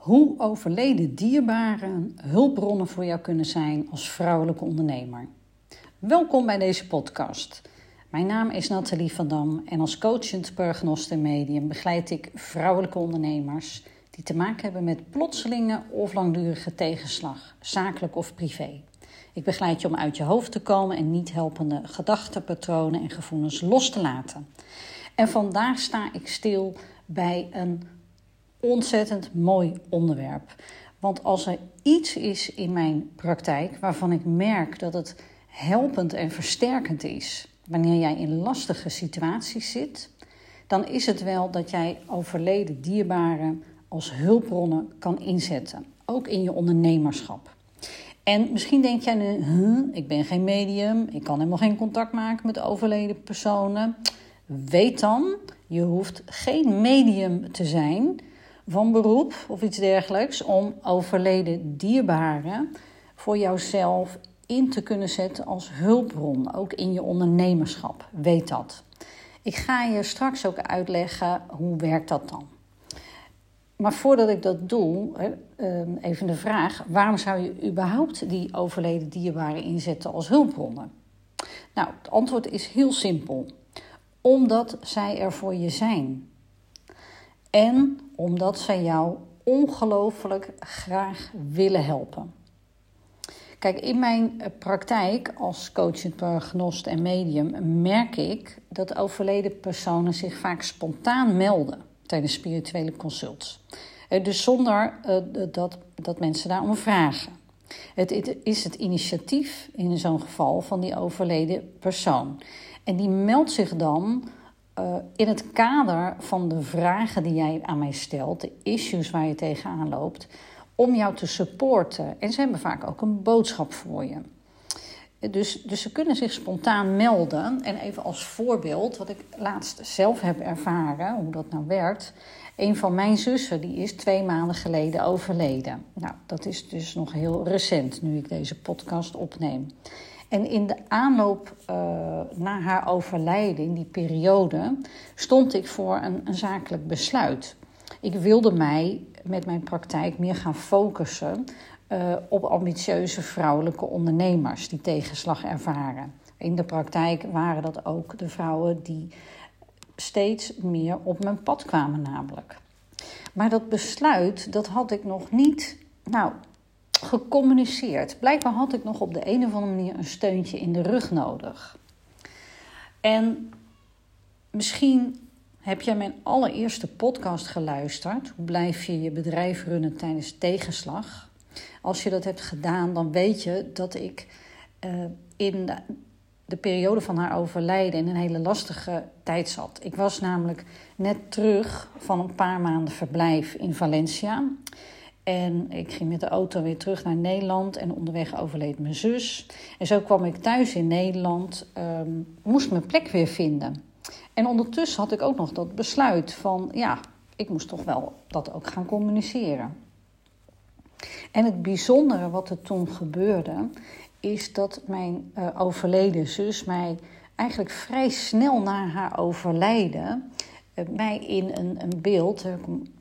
Hoe overleden dierbaren hulpbronnen voor jou kunnen zijn als vrouwelijke ondernemer. Welkom bij deze podcast. Mijn naam is Nathalie van Dam en als coachend pergnost en medium begeleid ik vrouwelijke ondernemers die te maken hebben met plotselinge of langdurige tegenslag, zakelijk of privé. Ik begeleid je om uit je hoofd te komen en niet helpende gedachtenpatronen en gevoelens los te laten. En vandaag sta ik stil bij een ontzettend mooi onderwerp. Want als er iets is in mijn praktijk waarvan ik merk dat het helpend en versterkend is wanneer jij in lastige situaties zit, dan is het wel dat jij overleden dierbaren als hulpbronnen kan inzetten, ook in je ondernemerschap. En misschien denk jij nu, ik ben geen medium, ik kan helemaal geen contact maken met overleden personen. Weet dan, je hoeft geen medium te zijn van beroep of iets dergelijks om overleden dierbaren voor jouzelf in te kunnen zetten als hulpbron, ook in je ondernemerschap. Weet dat. Ik ga je straks ook uitleggen hoe werkt dat dan. Maar voordat ik dat doe, ehm, even de vraag: waarom zou je überhaupt die overleden dierbaren inzetten als hulpbronnen? Nou, het antwoord is heel simpel. Omdat zij er voor je zijn. En omdat zij jou ongelooflijk graag willen helpen. Kijk, in mijn praktijk als coachend paragnost en medium merk ik dat overleden personen zich vaak spontaan melden tijdens spirituele consults. Eh, dus zonder uh, dat, dat mensen daarom vragen. Het is het initiatief in zo'n geval van die overleden persoon. En die meldt zich dan uh, in het kader van de vragen die jij aan mij stelt, de issues waar je tegenaan loopt, om jou te supporten. En ze hebben vaak ook een boodschap voor je. Dus, dus ze kunnen zich spontaan melden. En even als voorbeeld, wat ik laatst zelf heb ervaren, hoe dat nou werkt. Een van mijn zussen die is twee maanden geleden overleden. Nou, dat is dus nog heel recent nu ik deze podcast opneem. En in de aanloop uh, naar haar overlijden, die periode, stond ik voor een, een zakelijk besluit. Ik wilde mij met mijn praktijk meer gaan focussen uh, op ambitieuze vrouwelijke ondernemers die tegenslag ervaren. In de praktijk waren dat ook de vrouwen die steeds meer op mijn pad kwamen, namelijk. Maar dat besluit, dat had ik nog niet, nou, gecommuniceerd. Blijkbaar had ik nog op de een of andere manier een steuntje in de rug nodig. En misschien heb jij mijn allereerste podcast geluisterd. Hoe blijf je je bedrijf runnen tijdens tegenslag? Als je dat hebt gedaan, dan weet je dat ik uh, in de, de, periode van haar overlijden in een hele lastige tijd zat. Ik was namelijk net terug van een paar maanden verblijf in Valencia. En ik ging met de auto weer terug naar Nederland en onderweg overleed mijn zus. En zo kwam ik thuis in Nederland, um, moest mijn plek weer vinden. En ondertussen had ik ook nog dat besluit van, ja, ik moest toch wel dat ook gaan communiceren. En het bijzondere wat er toen gebeurde, is dat mijn uh, overleden zus mij eigenlijk vrij snel na haar overlijden mij in een, een beeld, uh,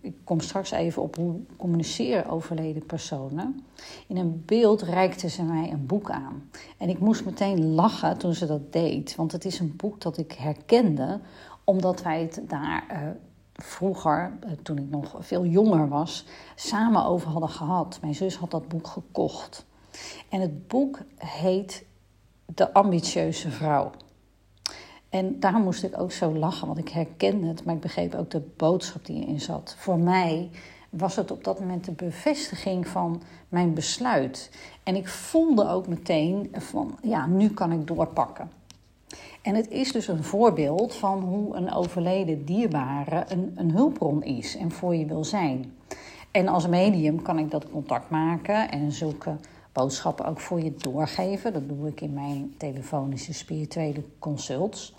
ik kom straks even op hoe communiceren overleden personen, in een beeld reikte ze mij een boek aan. En ik moest meteen lachen toen ze dat deed, want het is een boek dat ik herkende, omdat wij het daar vroeger, eh, toen ik nog veel jonger was, samen over hadden gehad. Mijn zus had dat boek gekocht. En het boek heet De ambitieuze vrouw. En daar moest ik ook zo lachen, want ik herkende het, maar ik begreep ook de boodschap die erin zat. Voor mij was het op dat moment de bevestiging van mijn besluit. En ik voelde ook meteen van, ja, nu kan ik doorpakken. En het is dus een voorbeeld van hoe een overleden dierbare een, een hulpbron is en voor je wil zijn. En als medium kan ik dat contact maken en zulke boodschappen ook voor je doorgeven. Dat doe ik in mijn telefonische spirituele consults.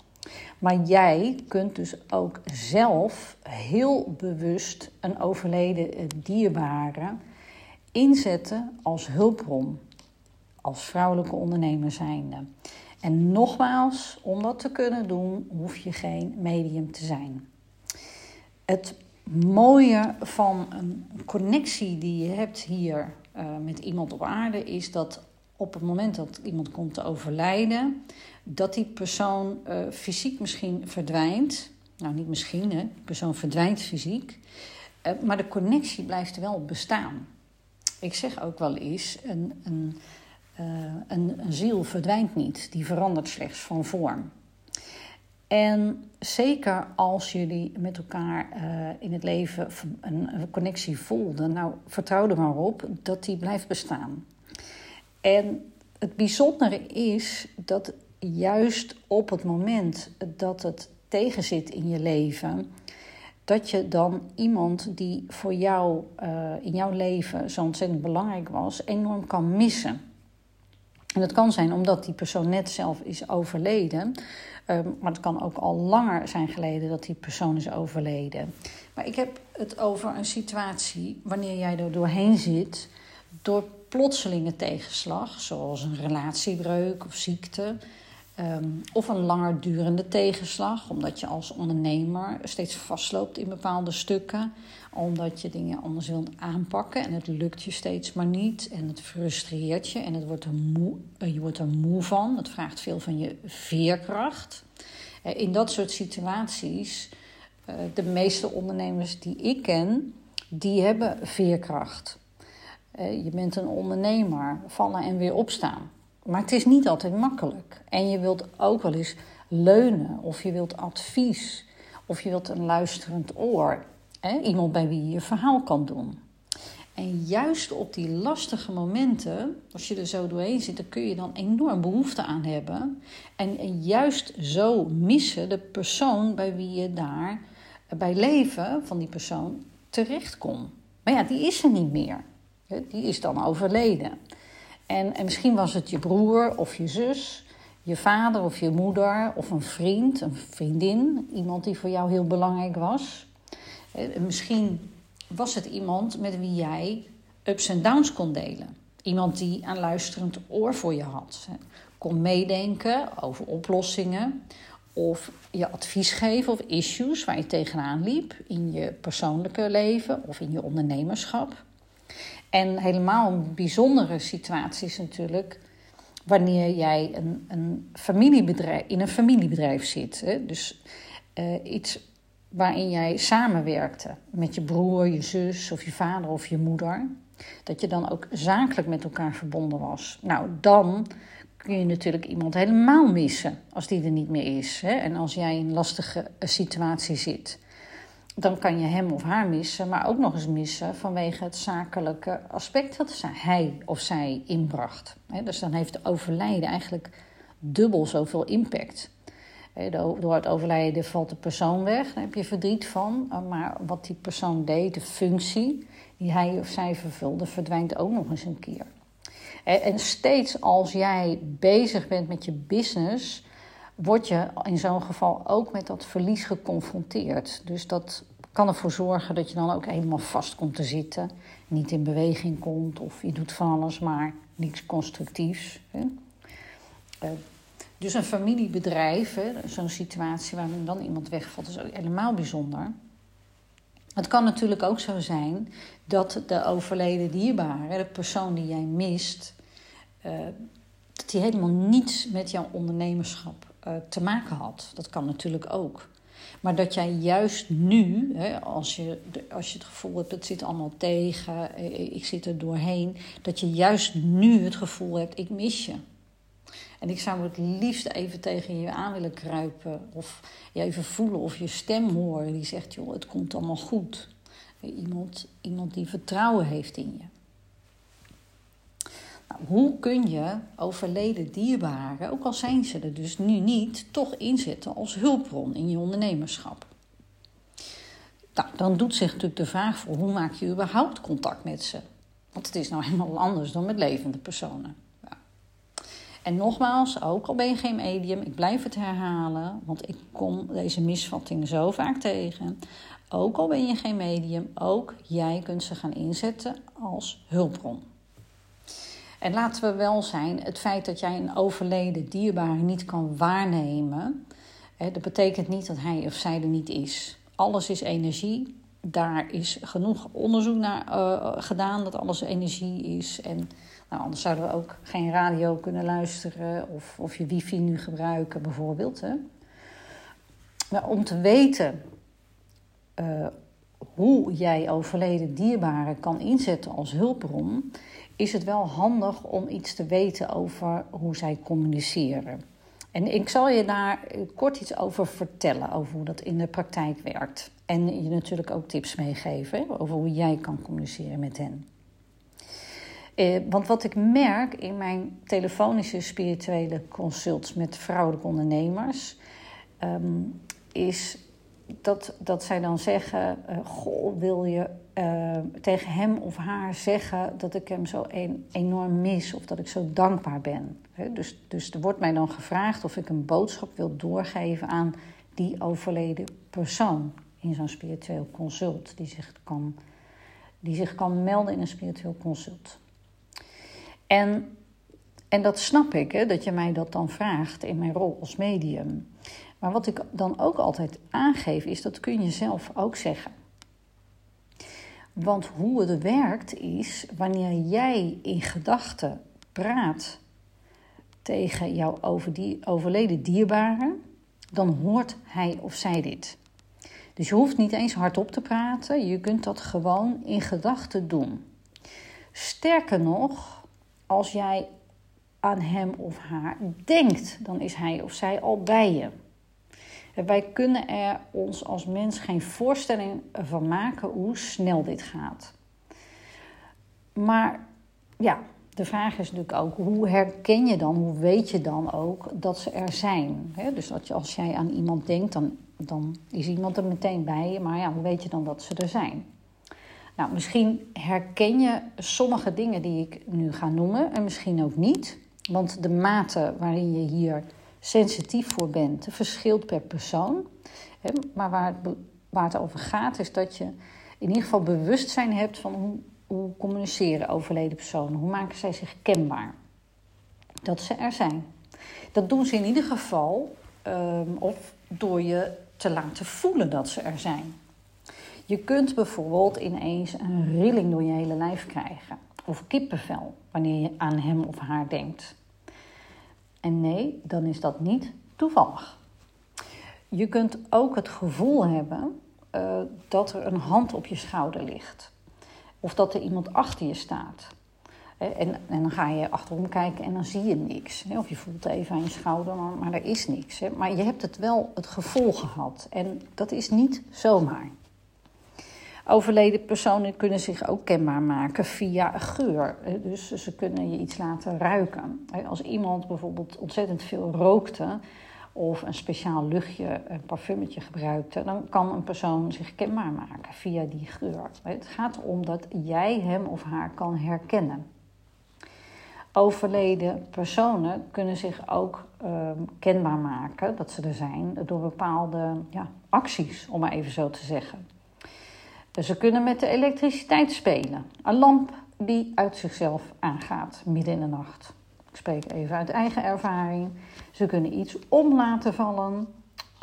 Maar jij kunt dus ook zelf heel bewust een overleden dierbare inzetten als hulpbron, als vrouwelijke ondernemer zijnde. En nogmaals, om dat te kunnen doen, hoef je geen medium te zijn. Het mooie van een connectie die je hebt hier uh, met iemand op aarde is dat op het moment dat iemand komt te overlijden, dat die persoon uh, fysiek misschien verdwijnt. Nou, niet misschien, hè? Persoon verdwijnt fysiek. Uh, maar de connectie blijft wel bestaan. Ik zeg ook wel eens: een, een, een, een ziel verdwijnt niet, die verandert slechts van vorm. En zeker als jullie met elkaar in het leven een, een, connectie voelden, nou vertrouw er maar op dat die blijft bestaan. En het bijzondere is dat juist op het moment dat het tegenzit in je leven, dat je dan iemand die voor jou uh, in jouw leven zo ontzettend belangrijk was, enorm kan missen. En dat kan zijn omdat die persoon net zelf is overleden. Ehm, maar het kan ook al langer zijn geleden dat die persoon is overleden. Maar ik heb het over een situatie wanneer jij er doorheen zit door plotselinge tegenslag, zoals een relatiebreuk of ziekte. Ehm, of een langer durende tegenslag, omdat je als ondernemer steeds vastloopt in bepaalde stukken, omdat je dingen anders wilt aanpakken en het lukt je steeds maar niet en het frustreert je en het wordt er moe, eh, je wordt er moe van. Het vraagt veel van je veerkracht. Eh, in dat soort situaties, uh, de meeste ondernemers die ik ken, die hebben veerkracht. Je bent een ondernemer, vallen en weer opstaan. Maar het is niet altijd makkelijk. En je wilt ook wel eens leunen, of je wilt advies, of je wilt een luisterend oor. Iemand bij wie je je verhaal kan doen. En juist op die lastige momenten, als je er zo doorheen zit, dan kun je dan enorm behoefte aan hebben. En, en juist zo missen de persoon bij wie je daar bij leven van die persoon terecht kon. Maar ja, die is er niet meer. Die is dan overleden. En, en misschien was het je broer of je zus, je vader of je moeder of een vriend, een vriendin, iemand die voor jou heel belangrijk was. Eh, misschien was het iemand met wie jij ups en downs kon delen. Iemand die een luisterend oor voor je had. Kon meedenken over oplossingen. Of je advies geven of issues waar je tegenaan liep in je persoonlijke leven of in je ondernemerschap. En helemaal bijzondere situatie is natuurlijk wanneer jij een, een familiebedrijf, in een familiebedrijf zit. Hè? Dus uh, iets waarin jij samenwerkte met je broer, je zus of je vader of je moeder. Dat je dan ook zakelijk met elkaar verbonden was. Nou, dan kun je natuurlijk iemand helemaal missen als die er niet meer is. Hè? En als jij in een lastige situatie zit dan kan je hem of haar missen, maar ook nog eens missen vanwege het zakelijke aspect dat hij of zij inbracht. Dus dan heeft overlijden eigenlijk dubbel zoveel impact. Door het overlijden valt de persoon weg, daar heb je verdriet van. Maar wat die persoon deed, de functie die hij of zij vervulde, verdwijnt ook nog eens een keer. En steeds als jij bezig bent met je business, word je in zo'n geval ook met dat verlies geconfronteerd. Dus dat kan ervoor zorgen dat je dan ook helemaal vast komt te zitten, niet in beweging komt of je doet van alles maar niets constructiefs. Hè. Uh, dus een familiebedrijf, zo'n situatie waarin dan iemand wegvalt, is ook helemaal bijzonder. Het kan natuurlijk ook zo zijn dat de overleden dierbare, de persoon die jij mist, uh, dat die helemaal niets met jouw ondernemerschap uh, te maken had. Dat kan natuurlijk ook. Maar dat jij juist nu, hè, als, je, als je het gevoel hebt, het zit allemaal tegen, eh, ik zit er doorheen, dat je juist nu het gevoel hebt, ik mis je. En ik zou het liefst even tegen je aan willen kruipen. Of je even voelen of je stem horen die zegt, joh, het komt allemaal goed. Iemand, iemand die vertrouwen heeft in je. Hoe kun je overleden dierbaren, ook al zijn ze er dus nu niet, toch inzetten als hulpbron in je ondernemerschap? Nou, dan doet zich natuurlijk de vraag voor hoe maak je überhaupt contact met ze? Want het is nou helemaal anders dan met levende personen. Ja. En nogmaals, ook al ben je geen medium, ik blijf het herhalen, want ik kom deze misvattingen zo vaak tegen. Ook al ben je geen medium, ook jij kunt ze gaan inzetten als hulpbron. En laten we wel zijn, het feit dat jij een overleden dierbare niet kan waarnemen, hè, dat betekent niet dat hij of zij er niet is. Alles is energie daar is genoeg onderzoek naar uh, gedaan dat alles energie is. En nou, anders zouden we ook geen radio kunnen luisteren of, of je wifi nu gebruiken, bijvoorbeeld. Hè. Maar om te weten uh, hoe jij overleden dierbaren kan inzetten als hulpbron, is het wel handig om iets te weten over hoe zij communiceren. En ik zal je daar kort iets over vertellen, over hoe dat in de praktijk werkt. En je natuurlijk ook tips meegeven over hoe jij kan communiceren met hen. Eh, want wat ik merk in mijn telefonische spirituele consults met vrouwelijke ondernemers, ehm, is dat, dat zij dan zeggen: uh, Goh, wil je uh, tegen hem of haar zeggen dat ik hem zo enorm mis of dat ik zo dankbaar ben? Dus, dus er wordt mij dan gevraagd of ik een boodschap wil doorgeven aan die overleden persoon in zo'n spiritueel consult, die zich kan, die zich kan melden in een spiritueel consult. En, en dat snap ik, hè, dat je mij dat dan vraagt in mijn rol als medium. Maar wat ik dan ook altijd aangeef, is dat kun je zelf ook zeggen. Want hoe het werkt is, wanneer jij in gedachten praat tegen jouw overleden dierbare, dan hoort hij of zij dit. Dus je hoeft niet eens hardop te praten, je kunt dat gewoon in gedachten doen. Sterker nog, als jij aan hem of haar denkt, dan is hij of zij al bij je. Wij kunnen er ons als mens geen voorstelling van maken hoe snel dit gaat. Maar ja, de vraag is natuurlijk ook, hoe herken je dan, hoe weet je dan ook dat ze er zijn? Dus als jij aan iemand denkt, dan, dan is iemand er meteen bij je, maar ja, hoe weet je dan dat ze er zijn? Nou, misschien herken je sommige dingen die ik nu ga noemen en misschien ook niet. Want de mate waarin je hier sensitief voor bent, verschilt per persoon. Maar waar het, waar het over gaat, is dat je in ieder geval bewustzijn hebt van hoe, hoe communiceren overleden personen. Hoe maken zij zich kenbaar? Dat ze er zijn. Dat doen ze in ieder geval um, of door je te laten voelen dat ze er zijn. Je kunt bijvoorbeeld ineens een rilling door je hele lijf krijgen. Of kippenvel wanneer je aan hem of haar denkt. En nee, dan is dat niet toevallig. Je kunt ook het gevoel hebben uh, dat er een hand op je schouder ligt. Of dat er iemand achter je staat. En, en, dan ga je achterom kijken en dan zie je niks. Of je voelt even aan je schouder, maar, maar er is niks. Maar je hebt het wel het gevoel gehad. En dat is niet zomaar. Overleden personen kunnen zich ook kenbaar maken via geur. Dus ze kunnen je iets laten ruiken. Als iemand bijvoorbeeld ontzettend veel rookte of een speciaal luchtje, een parfumetje gebruikte, dan kan een persoon zich kenbaar maken via die geur. Het gaat erom dat jij hem of haar kan herkennen. Overleden personen kunnen zich ook uh, kenbaar maken dat ze er zijn door bepaalde ja, acties, om maar even zo te zeggen. Dus ze kunnen met de elektriciteit spelen. Een lamp die uit zichzelf aangaat midden in de nacht. Ik spreek even uit eigen ervaring. Ze kunnen iets om laten vallen,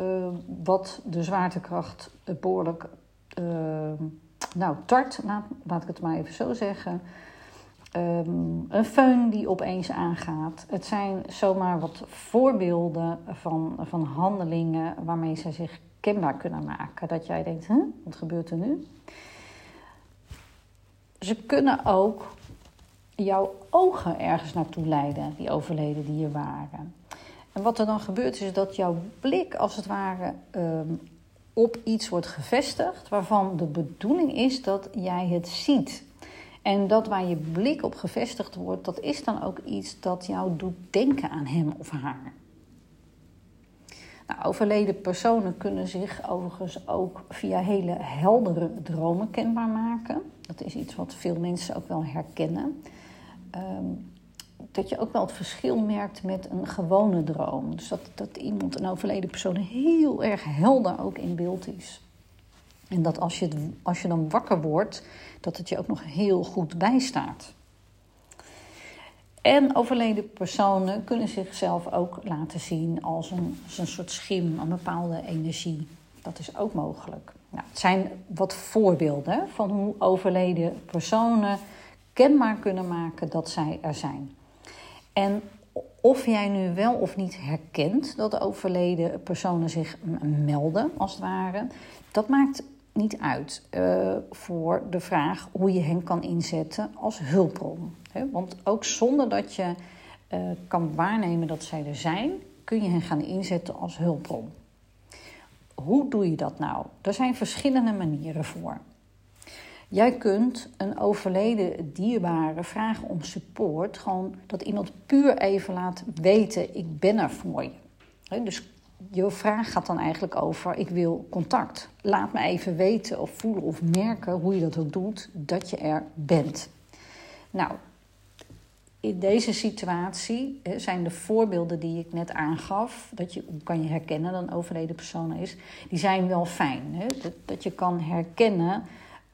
uh, wat de zwaartekracht behoorlijk uh, nou, tart, laat, ik het maar even zo zeggen. Um, een föhn die opeens aangaat. Het zijn zomaar wat voorbeelden van, van handelingen waarmee ze zich kenbaar kunnen maken. Dat jij denkt, wat gebeurt er nu? Ze kunnen ook jouw ogen ergens naartoe leiden, die overleden die je waren. En wat er dan gebeurt is dat jouw blik als het ware um, op iets wordt gevestigd waarvan de bedoeling is dat jij het ziet. En dat waar je blik op gevestigd wordt, dat is dan ook iets dat jou doet denken aan hem of haar. Nou, overleden personen kunnen zich overigens ook via hele heldere dromen kenbaar maken. Dat is iets wat veel mensen ook wel herkennen. Um, dat je ook wel het verschil merkt met een gewone droom. Dus dat, dat iemand, een overleden persoon, heel erg helder ook in beeld is. En dat als je, als je dan wakker wordt, dat het je ook nog heel goed bijstaat. En overleden personen kunnen zichzelf ook laten zien als een, een soort schim, een bepaalde energie. Dat is ook mogelijk. Nou, het zijn wat voorbeelden van hoe overleden personen kenbaar kunnen maken dat zij er zijn. En of jij nu wel of niet herkent dat de overleden personen zich melden, als het ware, dat maakt niet uit uh, voor de vraag hoe je hen kan inzetten als hulpbron. Want ook zonder dat je uh, kan waarnemen dat zij er zijn, kun je hen gaan inzetten als hulpbron. Hoe doe je dat nou? Er zijn verschillende manieren voor. Jij kunt een overleden dierbare vragen om support. Gewoon dat iemand puur even laat weten: ik ben er voor je. Dus je vraag gaat dan eigenlijk over: ik wil contact. Laat me even weten of voelen of merken hoe je dat ook doet, dat je er bent. Nou, in deze situatie zijn de voorbeelden die ik net aangaf, dat je kan je herkennen dat een overleden persoon is, die zijn wel fijn. Hè? Dat, dat je kan herkennen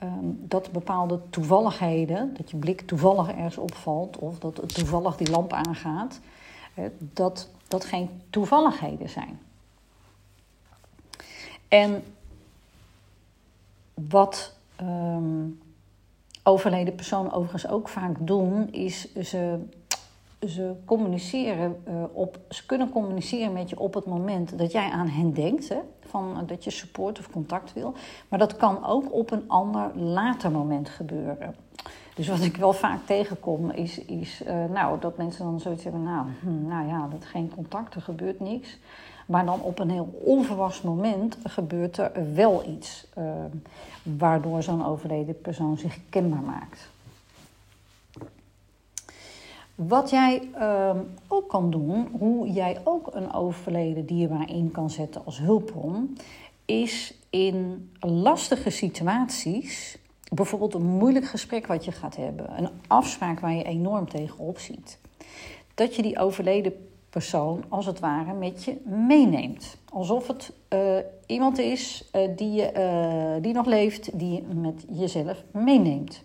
Ehm, dat bepaalde toevalligheden, dat je blik toevallig ergens opvalt of dat toevallig die lamp aangaat, dat dat geen toevalligheden zijn. En wat um, overleden personen overigens ook vaak doen, is ze, ze communiceren uh, op, ze kunnen communiceren met je op het moment dat jij aan hen denkt. Hè? van eh, dat je support of contact wil. Maar dat kan ook op een ander later moment gebeuren. Dus wat ik wel vaak tegenkom is, is uh, nou, dat mensen dan zoiets hebben, nou, hm, nou ja, dat geen contact, er gebeurt niks. Maar dan op een heel onverwachts moment gebeurt er wel iets, uh, waardoor zo'n overleden persoon zich kenbaar maakt. Wat jij uh, ook kan doen, hoe jij ook een overleden dierbaar in kan zetten als hulpbron, is in lastige situaties, bijvoorbeeld een moeilijk gesprek wat je gaat hebben, een afspraak waar je enorm tegenop ziet, dat je die overleden persoon als het ware met je meeneemt. Alsof het uh, iemand is uh, die, je, uh, die nog leeft, die je met jezelf meeneemt.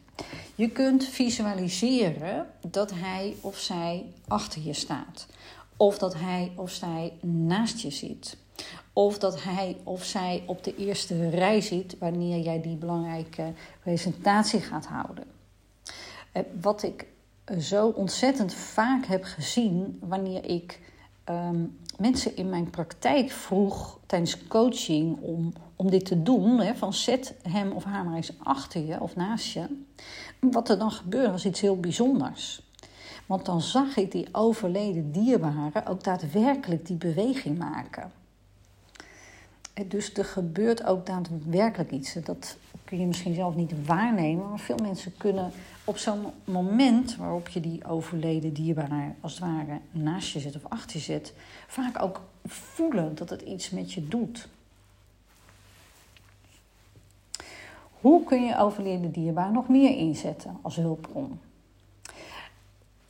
Je kunt visualiseren dat hij of zij achter je staat. Of dat hij of zij naast je zit. Of dat hij of zij op de eerste rij zit wanneer jij die belangrijke presentatie gaat houden. Eh, wat ik zo ontzettend vaak heb gezien wanneer ik um, mensen in mijn praktijk vroeg tijdens coaching om, om dit te doen. Hè, van zet hem of haar maar eens achter je of naast je. Wat er dan gebeurde was iets heel bijzonders. Want dan zag ik die overleden dierbaren ook daadwerkelijk die beweging maken. Dus er gebeurt ook daadwerkelijk iets. Dat kun je misschien zelf niet waarnemen, maar veel mensen kunnen op zo'n moment waarop je die overleden dierbare als het ware naast je zit of achter je zit, vaak ook voelen dat het iets met je doet. Hoe kun je overleden dierbaar nog meer inzetten als hulpbron?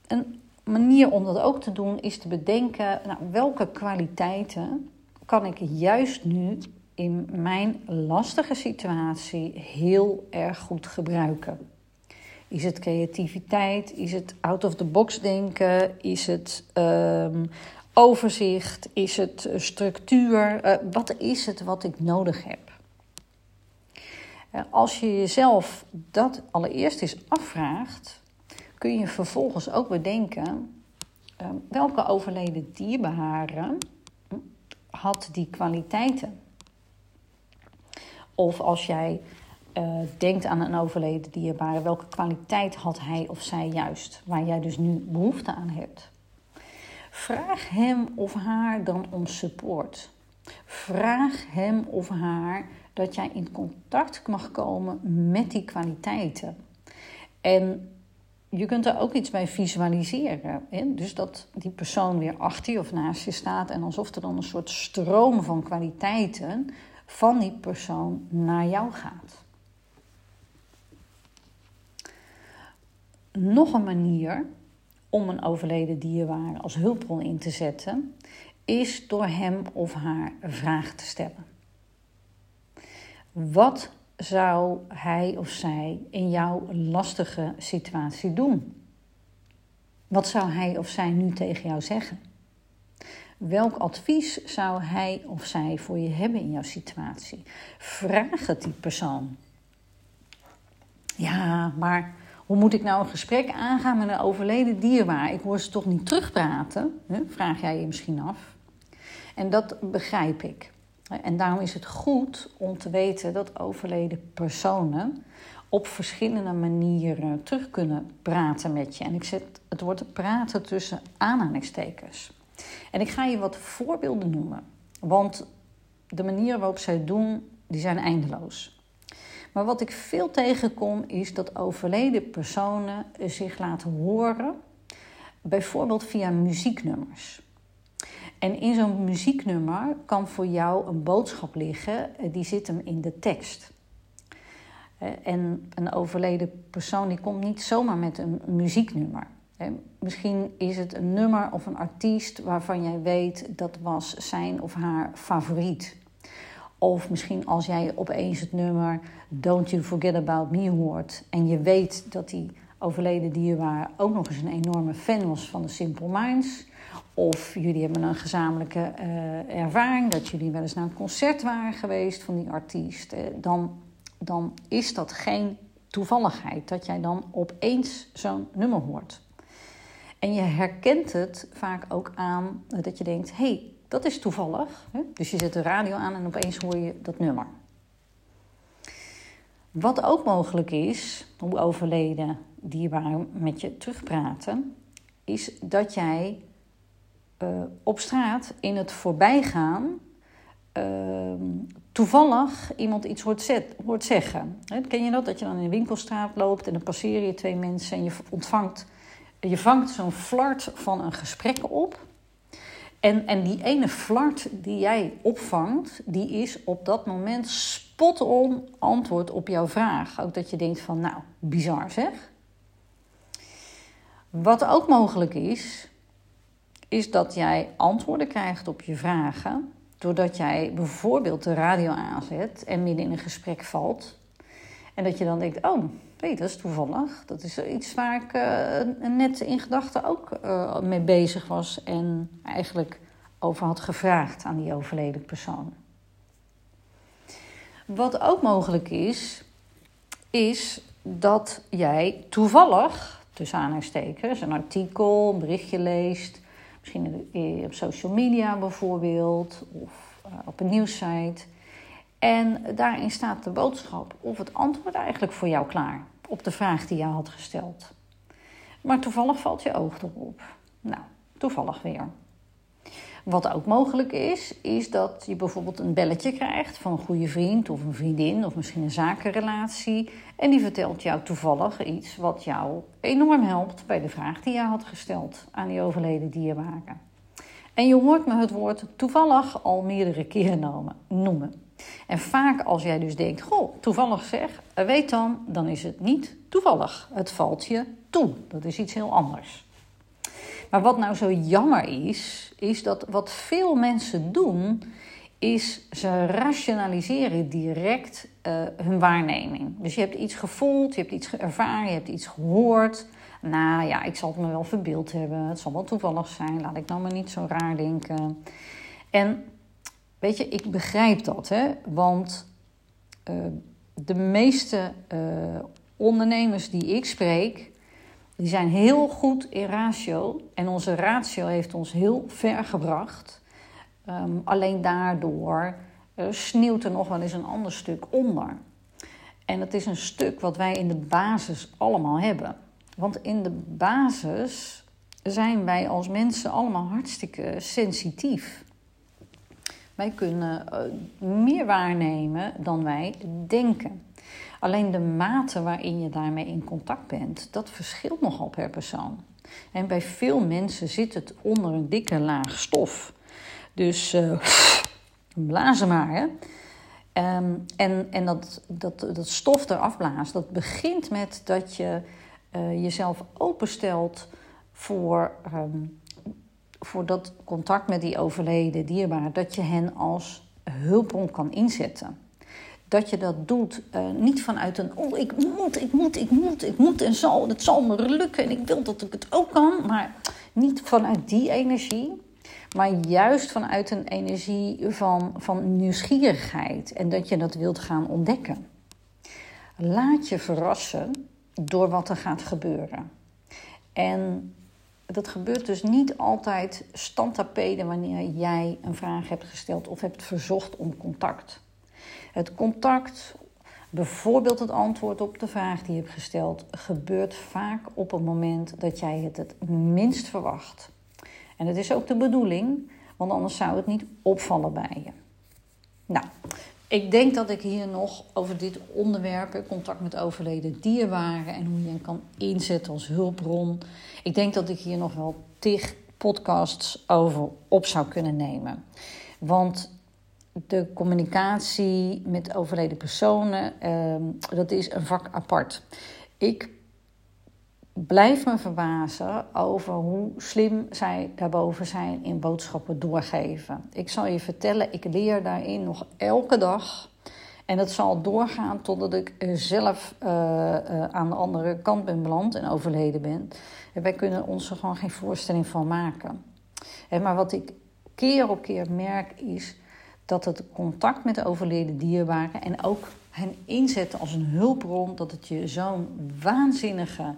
Een manier om dat ook te doen is te bedenken nou, welke kwaliteiten kan ik juist nu in mijn lastige situatie heel erg goed gebruiken. Is het creativiteit? Is het out of the box denken? Is het um, overzicht? Is het structuur? Uh, wat is het wat ik nodig heb? Als je jezelf dat allereerst eens afvraagt, kun je vervolgens ook bedenken uh, welke overleden dierbeharen had die kwaliteiten. Of als jij uh, denkt aan een overleden dierbare, welke kwaliteit had hij of zij juist, waar jij dus nu behoefte aan hebt. Vraag hem of haar dan om support. Vraag hem of haar dat jij in contact mag komen met die kwaliteiten. En je kunt er ook iets bij visualiseren. Hè? Dus dat die persoon weer achter je of naast je staat en alsof er dan een soort stroom van kwaliteiten van die persoon naar jou gaat. Nog een manier om een overleden dierbare als hulpbron in te zetten, is door hem of haar vragen te stellen. Wat zou hij of zij in jouw lastige situatie doen? Wat zou hij of zij nu tegen jou zeggen? Welk advies zou hij of zij voor je hebben in jouw situatie? Vraag het die persoon. Ja, maar hoe moet ik nou een gesprek aangaan met een overleden dierbaar? Ik hoor ze toch niet terugpraten? Vraag jij je misschien af. En dat begrijp ik. En daarom is het goed om te weten dat overleden personen op verschillende manieren terug kunnen praten met je. En ik zet het woord praten tussen aanhalingstekens. En ik ga je wat voorbeelden noemen. Want de manieren waarop zij het doen, die zijn eindeloos. Maar wat ik veel tegenkom is dat overleden personen zich laten horen, bijvoorbeeld via muzieknummers. En in zo'n muzieknummer kan voor jou een boodschap liggen, eh, die zit hem in de tekst. Eh, en een overleden persoon die komt niet zomaar met een muzieknummer. Misschien is het een nummer of een artiest waarvan jij weet dat was zijn of haar favoriet. Of misschien als jij opeens het nummer Don't You Forget About Me hoort en je weet dat die overleden dierbaar ook nog eens een enorme fan was van de Simple Minds. Of jullie hebben een gezamenlijke uh, ervaring dat jullie wel eens naar een concert waren geweest van die artiest. Uh, dan, dan is dat geen toevalligheid dat jij dan opeens zo'n nummer hoort. En je herkent het vaak ook aan dat je denkt: hé, hey, dat is toevallig. Dus je zet de radio aan en opeens hoor je dat nummer. Wat ook mogelijk is, hoe overleden dierbaren met je terugpraten, is dat jij uh, op straat in het voorbijgaan uh, toevallig iemand iets hoort, zet, hoort zeggen. ken je dat? Dat je dan in de winkelstraat loopt en dan passeer je twee mensen en je ontvangt, je vangt zo'n flart van een gesprek op. En, en die ene flart die jij opvangt, die is op dat moment spot on antwoord op jouw vraag. Ook dat je denkt van, nou, bizar zeg. Wat ook mogelijk is, is dat jij antwoorden krijgt op je vragen. Doordat jij bijvoorbeeld de radio aanzet en midden in een gesprek valt. En dat je dan denkt, oh, weet, dat is toevallig. Dat is iets waar ik uh, net in gedachten ook uh, mee bezig was. En eigenlijk over had gevraagd aan die overleden persoon. Wat ook mogelijk is, is dat jij toevallig, tussen aanhalingstekens, een artikel, een berichtje leest Misschien op social media bijvoorbeeld of uh, op een nieuwssite. En daarin staat de boodschap of het antwoord eigenlijk voor jou klaar op de vraag die je had gesteld. Maar toevallig valt je oog erop. Nou, toevallig weer. Wat ook mogelijk is, is dat je bijvoorbeeld een belletje krijgt van een goede vriend of een vriendin of misschien een zakenrelatie. En die vertelt jou toevallig iets wat jou enorm helpt bij de vraag die je had gesteld aan die overleden dierbare. En je hoort me het woord toevallig al meerdere keren noemen. En vaak als jij dus denkt, goh, toevallig zeg, weet dan, dan is het niet toevallig. Het valt je toe. Dat is iets heel anders. Maar wat nou zo jammer is, is dat wat veel mensen doen, is ze rationaliseren direct uh, hun waarneming. Dus je hebt iets gevoeld, je hebt iets ervaren, je hebt iets gehoord. Nou ja, ik zal het me wel verbeeld hebben. Het zal wel toevallig zijn. Laat ik nou maar niet zo raar denken. En weet je, ik begrijp dat, hè? Want uh, de meeste uh, ondernemers die ik spreek, die zijn heel goed in ratio. En onze ratio heeft ons heel ver gebracht. Um, alleen daardoor uh, sneeuwt er nog wel eens een ander stuk onder. En het is een stuk wat wij in de basis allemaal hebben. Want in de basis zijn wij als mensen allemaal hartstikke sensitief. Wij kunnen uh, meer waarnemen dan wij denken. Alleen de mate waarin je daarmee in contact bent, dat verschilt nogal per persoon. En bij veel mensen zit het onder een dikke laag stof. Dus uh, blazen maar. Hè? Um, en en dat, dat, dat stof eraf blaast, dat begint met dat je uh, jezelf openstelt voor, um, voor dat contact met die overleden dierbare. Dat je hen als hulpbron kan inzetten dat je dat doet uh, niet vanuit een oh ik moet, ik moet, ik moet, ik moet en zal, het zal me lukken en ik wil dat ik het ook kan, maar niet vanuit die energie, maar juist vanuit een energie van, van nieuwsgierigheid en dat je dat wilt gaan ontdekken. Laat je verrassen door wat er gaat gebeuren. En dat gebeurt dus niet altijd standtapeden wanneer jij een vraag hebt gesteld of hebt verzocht om contact. Het contact, bijvoorbeeld het antwoord op de vraag die je hebt gesteld, gebeurt vaak op het moment dat jij het het minst verwacht. En dat is ook de bedoeling, want anders zou het niet opvallen bij je. Nou, ik denk dat ik hier nog over dit onderwerp, contact met overleden dierbaren en hoe je hem kan inzetten als hulpbron. Ik denk dat ik hier nog wel tig podcasts over op zou kunnen nemen. Want de communicatie met overleden personen, ehm, dat is een vak apart. Ik blijf me verbazen over hoe slim zij daarboven zijn in boodschappen doorgeven. Ik zal je vertellen, ik leer daarin nog elke dag. En dat zal doorgaan totdat ik zelf uh, uh, aan de andere kant ben beland en overleden ben. En wij kunnen ons er gewoon geen voorstelling van maken. maar wat ik keer op keer merk is dat het contact met de overleden dierbaren en ook hen inzetten als een hulpbron, dat het je zo'n waanzinnige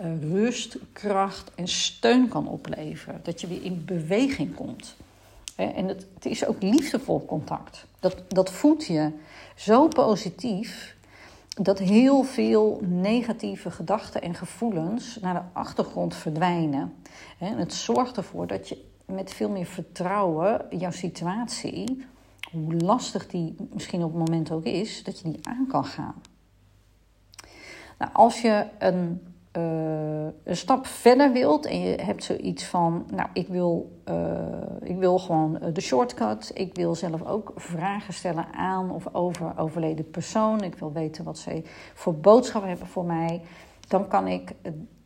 uh, rust, kracht en steun kan opleveren. Dat je weer in beweging komt. En het, het, is ook liefdevol contact. Dat, dat voedt je zo positief dat heel veel negatieve gedachten en gevoelens naar de achtergrond verdwijnen. En het zorgt ervoor dat je met veel meer vertrouwen jouw situatie, hoe lastig die misschien op het moment ook is, dat je die aan kan gaan. Nou, als je een uh, een stap verder wilt en je hebt zoiets van, nou, ik wil, uh, ik wil gewoon de shortcut. Ik wil zelf ook vragen stellen aan of over overleden persoon. Ik wil weten wat zij voor boodschappen hebben voor mij. Dan kan ik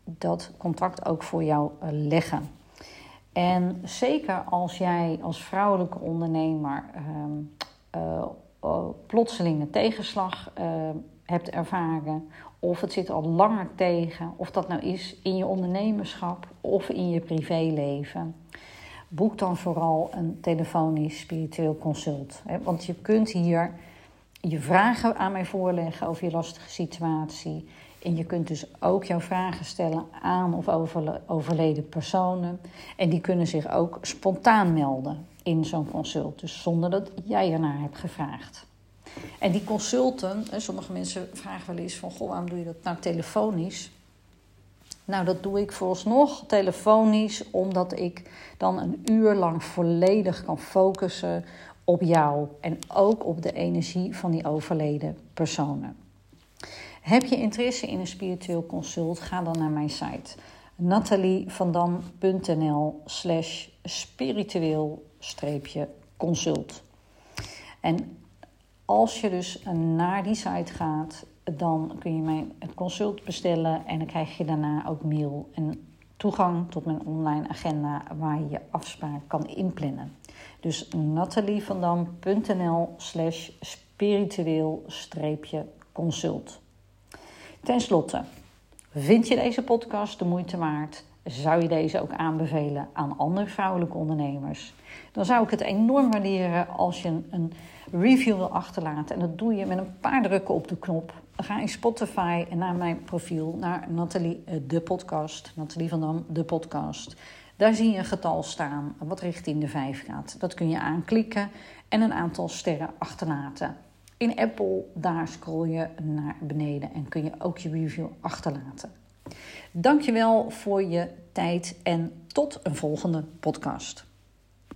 dat contract ook voor jou leggen. En zeker als jij als vrouwelijke ondernemer uh, plotseling een tegenslag hebt ervaren of het zit al langer tegen, of dat nou is in je ondernemerschap of in je privéleven. Boek dan vooral een telefonisch spiritueel consult. Want je kunt hier je vragen aan mij voorleggen over je lastige situatie. En je kunt dus ook jouw vragen stellen aan of over overleden personen. En die kunnen zich ook spontaan melden in zo'n consult. Dus zonder dat jij ernaar hebt gevraagd. En die consulten, sommige mensen vragen wel eens van... Goh, waarom doe je dat nou telefonisch? Nou, dat doe ik vooralsnog telefonisch... omdat ik dan een uur lang volledig kan focussen op jou... en ook op de energie van die overleden personen. Heb je interesse in een spiritueel consult? Ga dan naar mijn site natalievandam.nl slash spiritueel-consult. En als je dus naar die site gaat, dan kun je mijn consult bestellen en dan krijg je daarna ook mail en toegang tot mijn online agenda waar je je afspraak kan inplannen. Dus natalievandam.nl slash spiritueel-consult. Ten slotte, vind je deze podcast de moeite waard? Zou je deze ook aanbevelen aan andere vrouwelijke ondernemers? Dan zou ik het enorm waarderen als je een review wil achterlaten. En dat doe je met een paar drukken op de knop. Ga in Spotify naar mijn profiel, naar Nathalie eh, de podcast. Nathalie van Dam de podcast. Daar zie je een getal staan wat richting de 5 gaat. Dat kun je aanklikken en een aantal sterren achterlaten. In Apple, daar scroll je naar beneden en kun je ook je review achterlaten. Dankjewel voor je tijd en tot een volgende podcast.